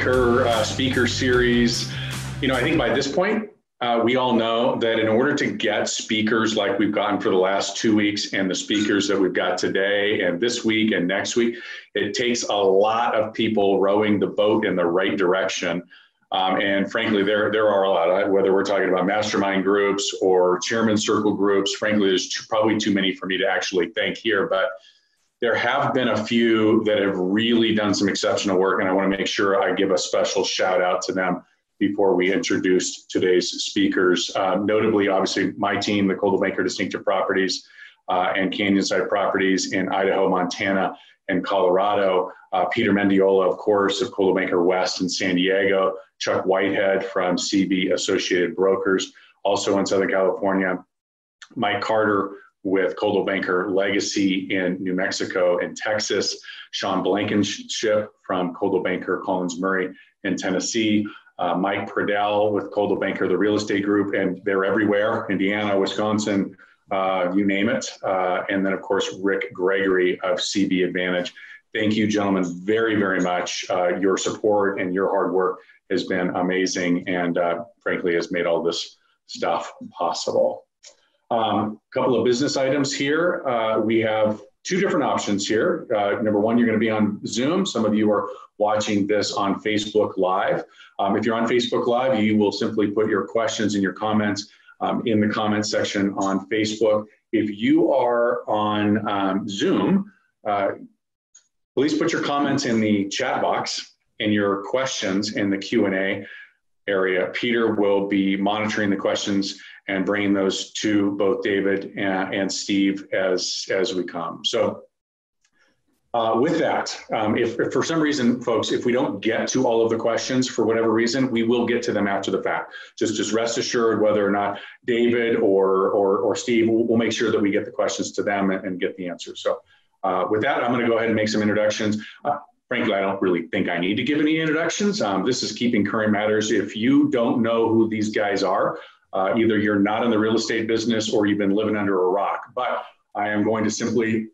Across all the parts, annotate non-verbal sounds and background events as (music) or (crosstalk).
Banker uh, Speaker Series. You know, I think by this point, uh, we all know that in order to get speakers like we've gotten for the last two weeks and the speakers that we've got today and this week and next week, it takes a lot of people rowing the boat in the right direction. Um, and frankly, there, there are a lot, whether we're talking about mastermind groups or chairman circle groups, frankly, there's too, probably too many for me to actually thank here, but there have been a few that have really done some exceptional work, and I want to make sure I give a special shout out to them before we introduce today's speakers. Uh, notably, obviously, my team, the Coldwell Banker Distinctive Properties uh, and Canyonside Properties in Idaho, Montana, and Colorado. Uh, Peter Mendiola, of course, of Coldwell Banker West in San Diego. Chuck Whitehead from CB Associated Brokers, also in Southern California. Mike Carter with Coldwell Banker Legacy in New Mexico and Texas. Sean Blankenship from Coldwell Banker Collins Murray in Tennessee uh, Mike Pradell with Coldwell Banker, the real estate group, and they're everywhere Indiana, Wisconsin, uh, you name it. Uh, and then, of course, Rick Gregory of CB Advantage. Thank you, gentlemen, very, very much. Uh, your support and your hard work has been amazing and, uh, frankly, has made all this stuff possible. A um, couple of business items here. Uh, we have two different options here. Uh, number one, you're going to be on Zoom. Some of you are watching this on Facebook Live. Um, if you're on Facebook Live, you will simply put your questions and your comments um, in the comments section on Facebook. If you are on um, Zoom, uh, please put your comments in the chat box and your questions in the Q&A area. Peter will be monitoring the questions and bringing those to both David and, and Steve as, as we come. So uh, with that, um, if, if, for some reason, folks, if we don't get to all of the questions for whatever reason, we will get to them after the fact. Just just rest assured, whether or not David or or, or Steve, we'll, we'll make sure that we get the questions to them and, and get the answers. So uh, with that, I'm going to go ahead and make some introductions. Uh, frankly, I don't really think I need to give any introductions. Um, this is Keeping Current Matters. If you don't know who these guys are, uh, either you're not in the real estate business or you've been living under a rock. But I am going to simply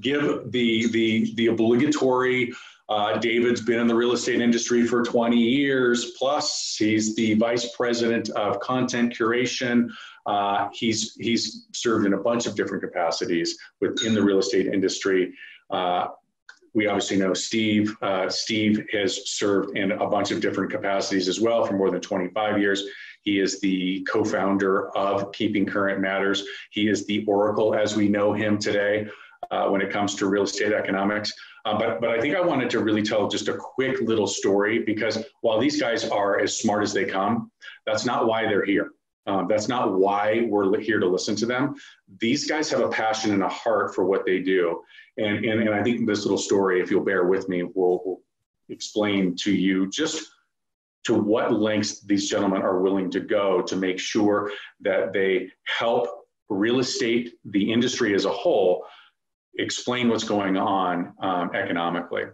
give the the the obligatory. Uh, David's been in the real estate industry for 20 years plus. He's the vice president of content curation. Uh, he's he's served in a bunch of different capacities within the real estate industry. Uh, we obviously know Steve. Uh, Steve has served in a bunch of different capacities as well for more than 25 years. He is the co founder of Keeping Current Matters. He is the Oracle as we know him today uh, when it comes to real estate economics. Uh, but, but I think I wanted to really tell just a quick little story because while these guys are as smart as they come, that's not why they're here. Um, that's not why we're here to listen to them. These guys have a passion and a heart for what they do. And, and, and I think this little story, if you'll bear with me, will, will explain to you just to what lengths these gentlemen are willing to go to make sure that they help real estate, the industry as a whole, explain what's going on um, economically.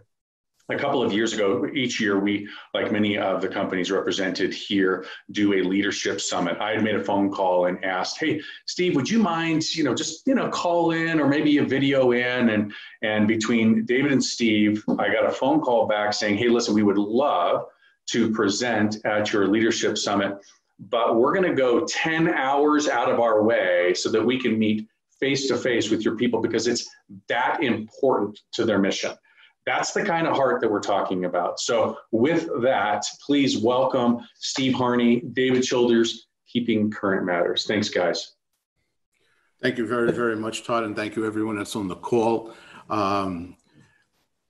A couple of years ago, each year we, like many of the companies represented here, do a leadership summit. I had made a phone call and asked, "Hey, Steve, would you mind, you know, just you know, call in or maybe a video in?" And and between David and Steve, I got a phone call back saying, "Hey, listen, we would love to present at your leadership summit, but we're going to go 10 hours out of our way so that we can meet face to face with your people because it's that important to their mission. That's the kind of heart that we're talking about. So, with that, please welcome Steve Harney, David Childers, Keeping Current Matters. Thanks, guys. Thank you very, very much, Todd, and thank you everyone that's on the call. Um,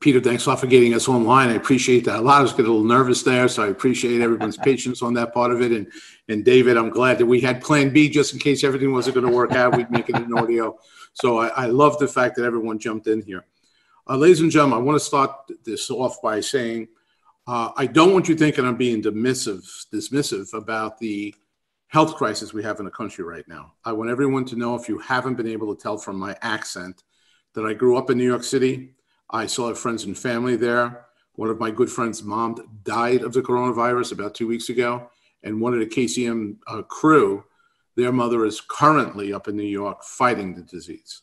Peter, thanks a lot for getting us online. I appreciate that. A lot of us get a little nervous there, so I appreciate everyone's (laughs) patience on that part of it. And and David, I'm glad that we had Plan B just in case everything wasn't going to work out. We'd make it an audio. So I, I love the fact that everyone jumped in here. Uh, ladies and gentlemen, I want to start this off by saying uh, I don't want you thinking I'm being dismissive, dismissive about the health crisis we have in the country right now. I want everyone to know, if you haven't been able to tell from my accent, that I grew up in New York City. I still have friends and family there. One of my good friends' mom died of the coronavirus about two weeks ago, and one of the KCM uh, crew, their mother is currently up in New York fighting the disease.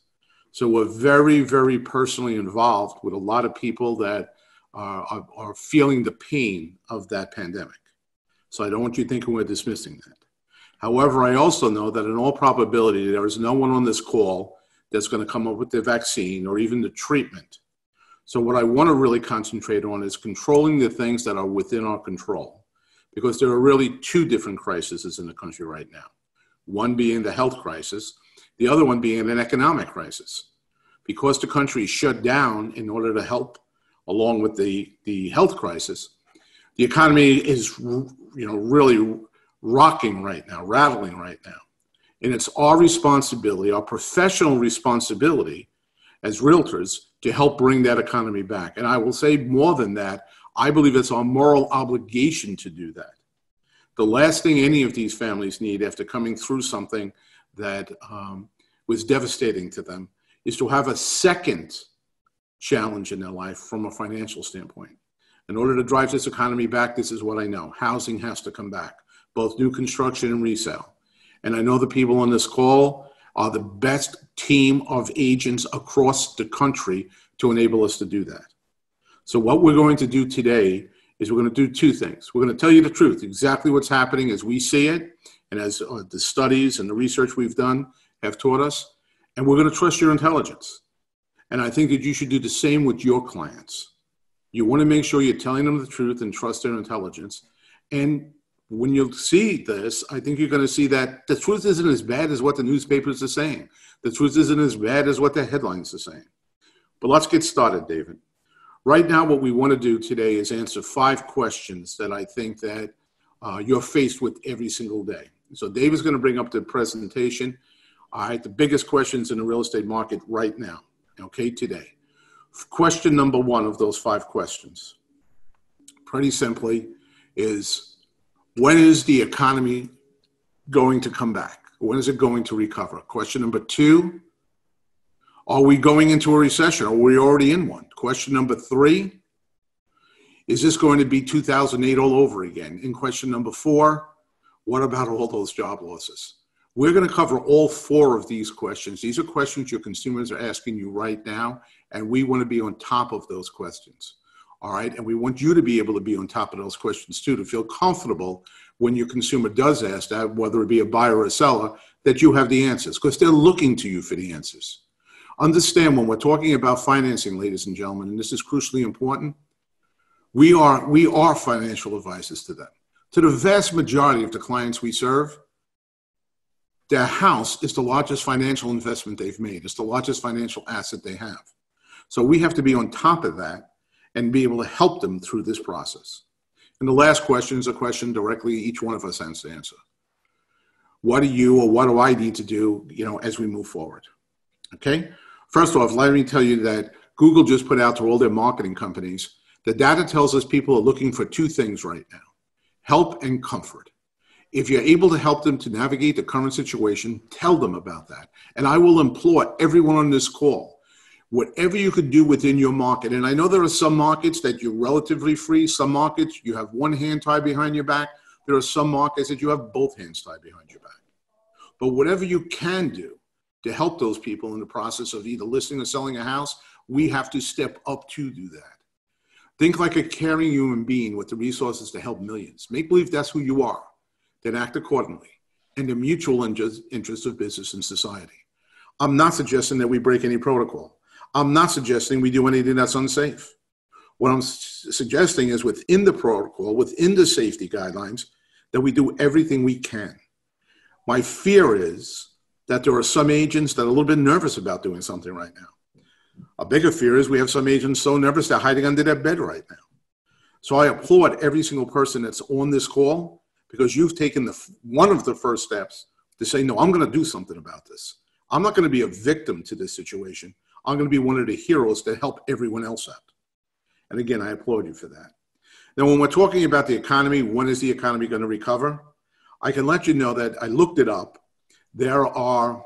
So we're very, very personally involved with a lot of people that are, are, are feeling the pain of that pandemic. So I don't want you thinking we're dismissing that. However, I also know that in all probability, there is no one on this call that's going to come up with the vaccine or even the treatment. So, what I want to really concentrate on is controlling the things that are within our control, because there are really two different crises in the country right now. One being the health crisis, the other one being an economic crisis. Because the country is shut down in order to help along with the, the health crisis, the economy is you know really rocking right now, rattling right now. And it's our responsibility, our professional responsibility as realtors to help bring that economy back. And I will say more than that, I believe it's our moral obligation to do that. The last thing any of these families need after coming through something that um, was devastating to them is to have a second challenge in their life from a financial standpoint. In order to drive this economy back, this is what I know housing has to come back, both new construction and resale. And I know the people on this call are the best team of agents across the country to enable us to do that. So, what we're going to do today is we're going to do two things. We're going to tell you the truth, exactly what's happening as we see it, and as uh, the studies and the research we've done have taught us. And we're going to trust your intelligence. And I think that you should do the same with your clients. You want to make sure you're telling them the truth and trust their intelligence. And when you see this, I think you're going to see that the truth isn't as bad as what the newspapers are saying. The truth isn't as bad as what the headlines are saying. But let's get started, David. Right now, what we want to do today is answer five questions that I think that uh, you're faced with every single day. So David's going to bring up the presentation. All right, the biggest questions in the real estate market right now, okay, today. Question number one of those five questions, pretty simply, is when is the economy going to come back? When is it going to recover? Question number two, are we going into a recession? Are we already in one? Question number three, is this going to be 2008 all over again? And question number four, what about all those job losses? We're going to cover all four of these questions. These are questions your consumers are asking you right now, and we want to be on top of those questions. All right. And we want you to be able to be on top of those questions too, to feel comfortable when your consumer does ask that, whether it be a buyer or a seller, that you have the answers because they're looking to you for the answers. Understand when we're talking about financing, ladies and gentlemen, and this is crucially important, we are, we are financial advisors to them. To the vast majority of the clients we serve, their house is the largest financial investment they've made. It's the largest financial asset they have. So we have to be on top of that and be able to help them through this process. And the last question is a question directly each one of us has to answer. What do you or what do I need to do, you know, as we move forward? Okay? First off, let me tell you that Google just put out to all their marketing companies the data tells us people are looking for two things right now help and comfort. If you're able to help them to navigate the current situation, tell them about that. And I will implore everyone on this call whatever you could do within your market. And I know there are some markets that you're relatively free, some markets you have one hand tied behind your back. There are some markets that you have both hands tied behind your back. But whatever you can do to help those people in the process of either listing or selling a house, we have to step up to do that. Think like a caring human being with the resources to help millions. Make believe that's who you are, then act accordingly in the mutual interest of business and society. I'm not suggesting that we break any protocol. I'm not suggesting we do anything that's unsafe. What I'm suggesting is within the protocol, within the safety guidelines, that we do everything we can. My fear is that there are some agents that are a little bit nervous about doing something right now. A bigger fear is we have some agents so nervous they're hiding under their bed right now. So I applaud every single person that's on this call because you've taken the one of the first steps to say, no, I'm going to do something about this. I'm not going to be a victim to this situation. I'm going to be one of the heroes to help everyone else out. And again, I applaud you for that. Now, when we're talking about the economy, when is the economy going to recover? I can let you know that I looked it up. There are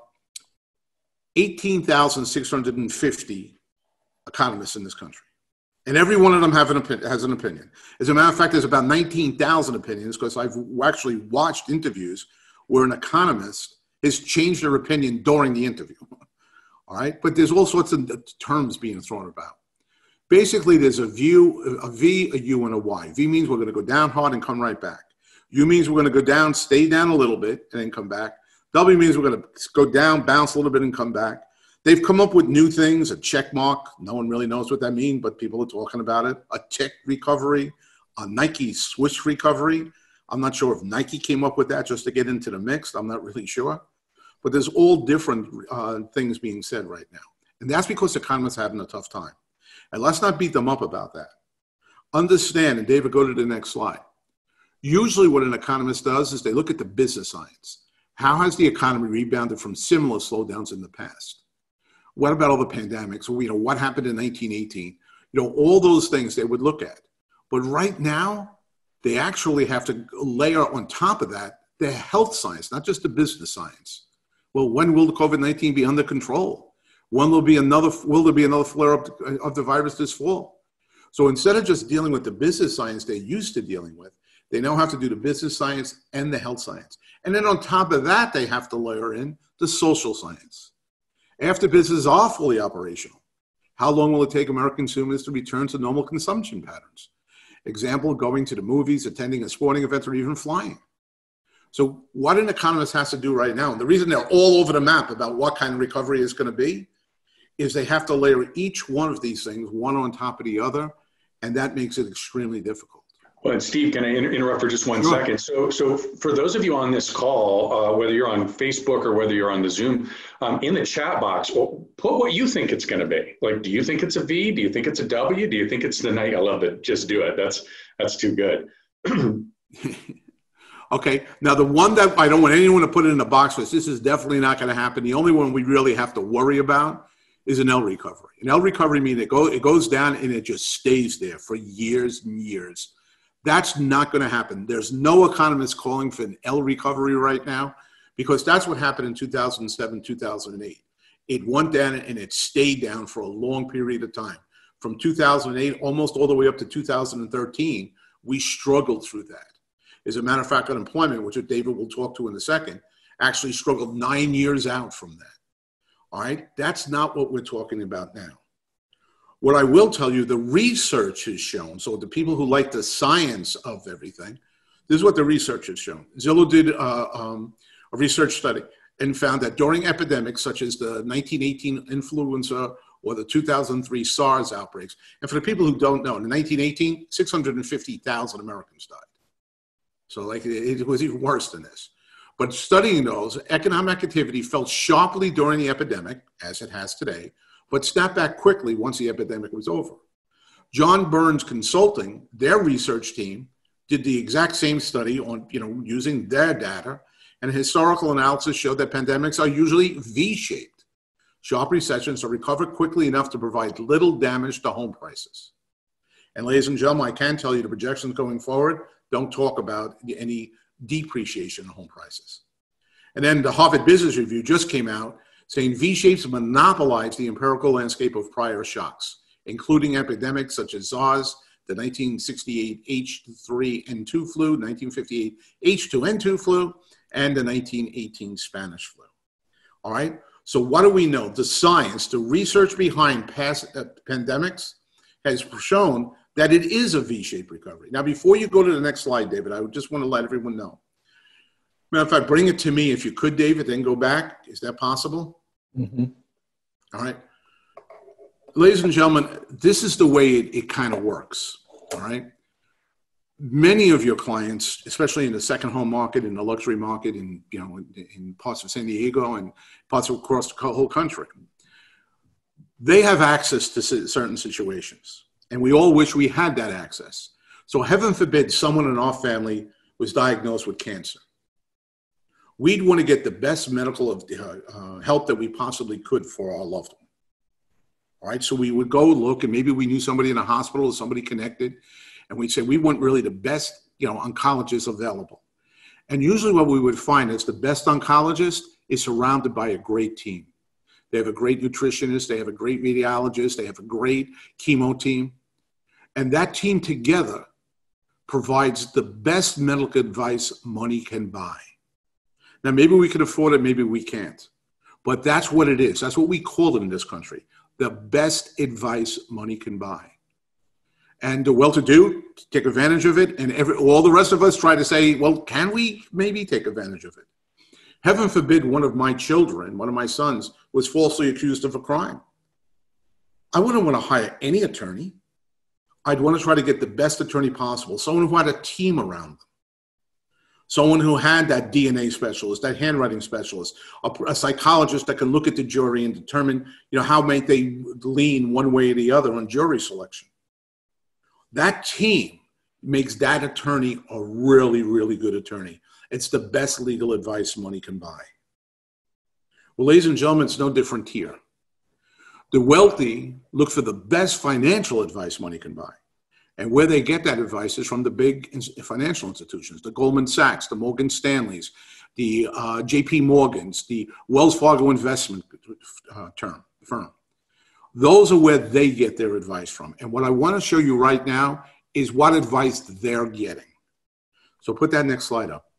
18,650 economists in this country. And every one of them have an opinion, has an opinion. As a matter of fact, there's about 19,000 opinions because I've actually watched interviews where an economist has changed their opinion during the interview. All right. But there's all sorts of terms being thrown about. Basically, there's a view, a V, a U, and a Y. V means we're going to go down hard and come right back. U means we're going to go down, stay down a little bit, and then come back. W means we're going to go down, bounce a little bit, and come back. They've come up with new things, a check mark. No one really knows what that means, but people are talking about it. A tick recovery, a Nike swoosh recovery. I'm not sure if Nike came up with that just to get into the mix. I'm not really sure. But there's all different uh, things being said right now. And that's because economists are having a tough time. And let's not beat them up about that. Understand, and David, go to the next slide. Usually, what an economist does is they look at the business science. How has the economy rebounded from similar slowdowns in the past? What about all the pandemics? Well, you know, what happened in 1918? You know, all those things they would look at. But right now, they actually have to layer on top of that the health science, not just the business science. Well, when will the COVID 19 be under control? When will be another will there be another flare up uh, of the virus this fall? So instead of just dealing with the business science they're used to dealing with, they now have to do the business science and the health science. And then on top of that, they have to layer in the social science. After businesses are fully operational, how long will it take American consumers to return to normal consumption patterns? Example, going to the movies, attending a sporting event, or even flying. So, what an economist has to do right now, and the reason they're all over the map about what kind of recovery is going to be, is they have to layer each one of these things one on top of the other, and that makes it extremely difficult. Well, and Steve, can I inter- interrupt for just one sure. second? So, so for those of you on this call, uh, whether you're on Facebook or whether you're on the Zoom, um, in the chat box, well, put what you think it's going to be. Like, do you think it's a V? Do you think it's a W? Do you think it's the night? I love it. Just do it. That's that's too good. (clears throat) okay. Now, the one that I don't want anyone to put it in the box with, this is definitely not going to happen. The only one we really have to worry about is an L recovery. An L recovery means it, go, it goes down and it just stays there for years and years that's not going to happen. There's no economist calling for an L recovery right now because that's what happened in 2007, 2008. It went down and it stayed down for a long period of time. From 2008 almost all the way up to 2013, we struggled through that. As a matter of fact, unemployment, which David will talk to in a second, actually struggled nine years out from that. All right, that's not what we're talking about now. What I will tell you, the research has shown, so the people who like the science of everything, this is what the research has shown. Zillow did uh, um, a research study and found that during epidemics such as the 1918 influenza or the 2003 SARS outbreaks, and for the people who don't know, in 1918, 650,000 Americans died. So, like, it was even worse than this. But studying those, economic activity fell sharply during the epidemic, as it has today, but snapped back quickly once the epidemic was over. John Burns Consulting, their research team, did the exact same study on, you know, using their data, and historical analysis showed that pandemics are usually V-shaped. Sharp recessions are recovered quickly enough to provide little damage to home prices. And ladies and gentlemen, I can tell you the projections going forward don't talk about any depreciation in home prices. And then the Harvard Business Review just came out saying V-shapes monopolize the empirical landscape of prior shocks, including epidemics such as SARS, the 1968 H3N2 flu, 1958 H2N2 flu, and the 1918 Spanish flu. All right. So what do we know? The science, the research behind past uh, pandemics has shown that it is a V-shaped recovery. Now, before you go to the next slide, David, I would just want to let everyone know. Matter of fact, bring it to me if you could, David, then go back. Is that possible? Mm-hmm. All right. Ladies and gentlemen, this is the way it, it kind of works. All right. Many of your clients, especially in the second home market, in the luxury market, in you know, in, in parts of San Diego and parts of across the whole country, they have access to certain situations, and we all wish we had that access. So, heaven forbid, someone in our family was diagnosed with cancer we'd want to get the best medical of, uh, uh, help that we possibly could for our loved one. All right, so we would go look, and maybe we knew somebody in a hospital or somebody connected, and we'd say we want really the best, you know, oncologist available. And usually, what we would find is the best oncologist is surrounded by a great team. They have a great nutritionist, they have a great radiologist, they have a great chemo team, and that team together provides the best medical advice money can buy. Now, maybe we can afford it, maybe we can't. But that's what it is. That's what we call it in this country the best advice money can buy. and the well-to-do take advantage of it, and every, all the rest of us try to say, well, can we maybe take advantage of it? Heaven forbid one of my children, one of my sons, was falsely accused of a crime. I wouldn't want to hire any attorney. I'd want to try to get the best attorney possible, someone who had a team around them, someone who had that DNA specialist, that handwriting specialist, a, a, psychologist that can look at the jury and determine, you know, how might they lean one way or the other on jury selection. That team makes that attorney a really, really good attorney. It's the best legal advice money can buy. Well, ladies and gentlemen, it's no different here. The wealthy look for the best financial advice money can buy. And where they get that advice is from the big financial institutions, the Goldman Sachs, the Morgan Stanleys, the uh, JP Morgans, the Wells Fargo investment uh, term, firm. Those are where they get their advice from. And what I want to show you right now is what advice they're getting. So put that next slide up.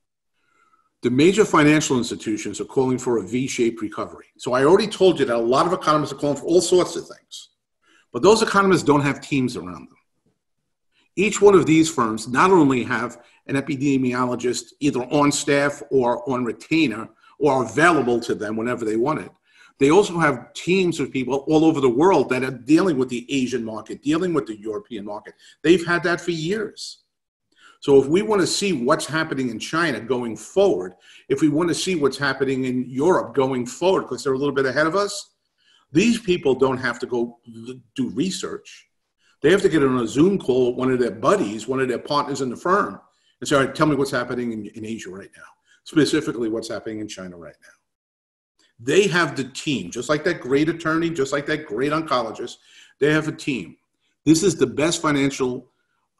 The major financial institutions are calling for a V shaped recovery. So I already told you that a lot of economists are calling for all sorts of things. But those economists don't have teams around them. Each one of these firms not only have an epidemiologist either on staff or on retainer or available to them whenever they want it. They also have teams of people all over the world that are dealing with the Asian market, dealing with the European market. They've had that for years. So if we want to see what's happening in China going forward, if we want to see what's happening in Europe going forward, because they're a little bit ahead of us, these people don't have to go do research. They have to get on a Zoom call with one of their buddies, one of their partners in the firm, and say, all right, tell me what's happening in, in Asia right now, specifically what's happening in China right now. They have the team, just like that great attorney, just like that great oncologist, they have a team. This is the best financial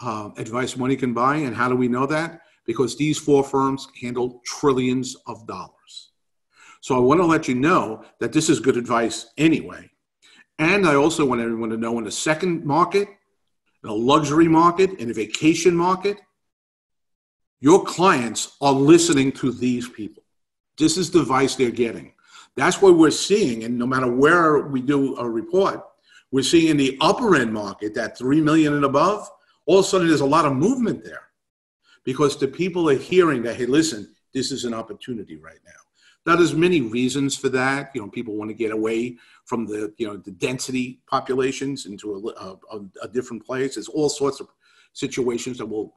uh, advice money can buy. And how do we know that? Because these four firms handle trillions of dollars. So I want to let you know that this is good advice anyway. And I also want everyone to know in the second market, in a luxury market, in a vacation market, your clients are listening to these people. This is the advice they're getting. That's what we're seeing. And no matter where we do a report, we're seeing in the upper end market, that 3 million and above, all of a sudden there's a lot of movement there because the people are hearing that, hey, listen, this is an opportunity right now. Now, there's many reasons for that. You know, people want to get away from the, you know, the density populations into a, a, a different place. There's all sorts of situations that will,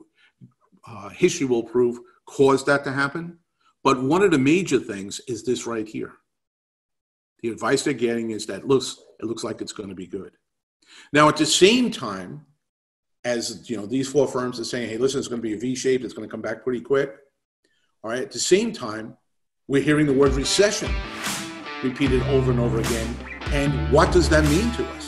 uh, history will prove, cause that to happen. But one of the major things is this right here. The advice they're getting is that looks, it looks like it's going to be good. Now, at the same time, as you know, these four firms are saying, hey, listen, it's going to be a V shape, it's going to come back pretty quick. All right. At the same time, we're hearing the word recession repeated over and over again. And what does that mean to us?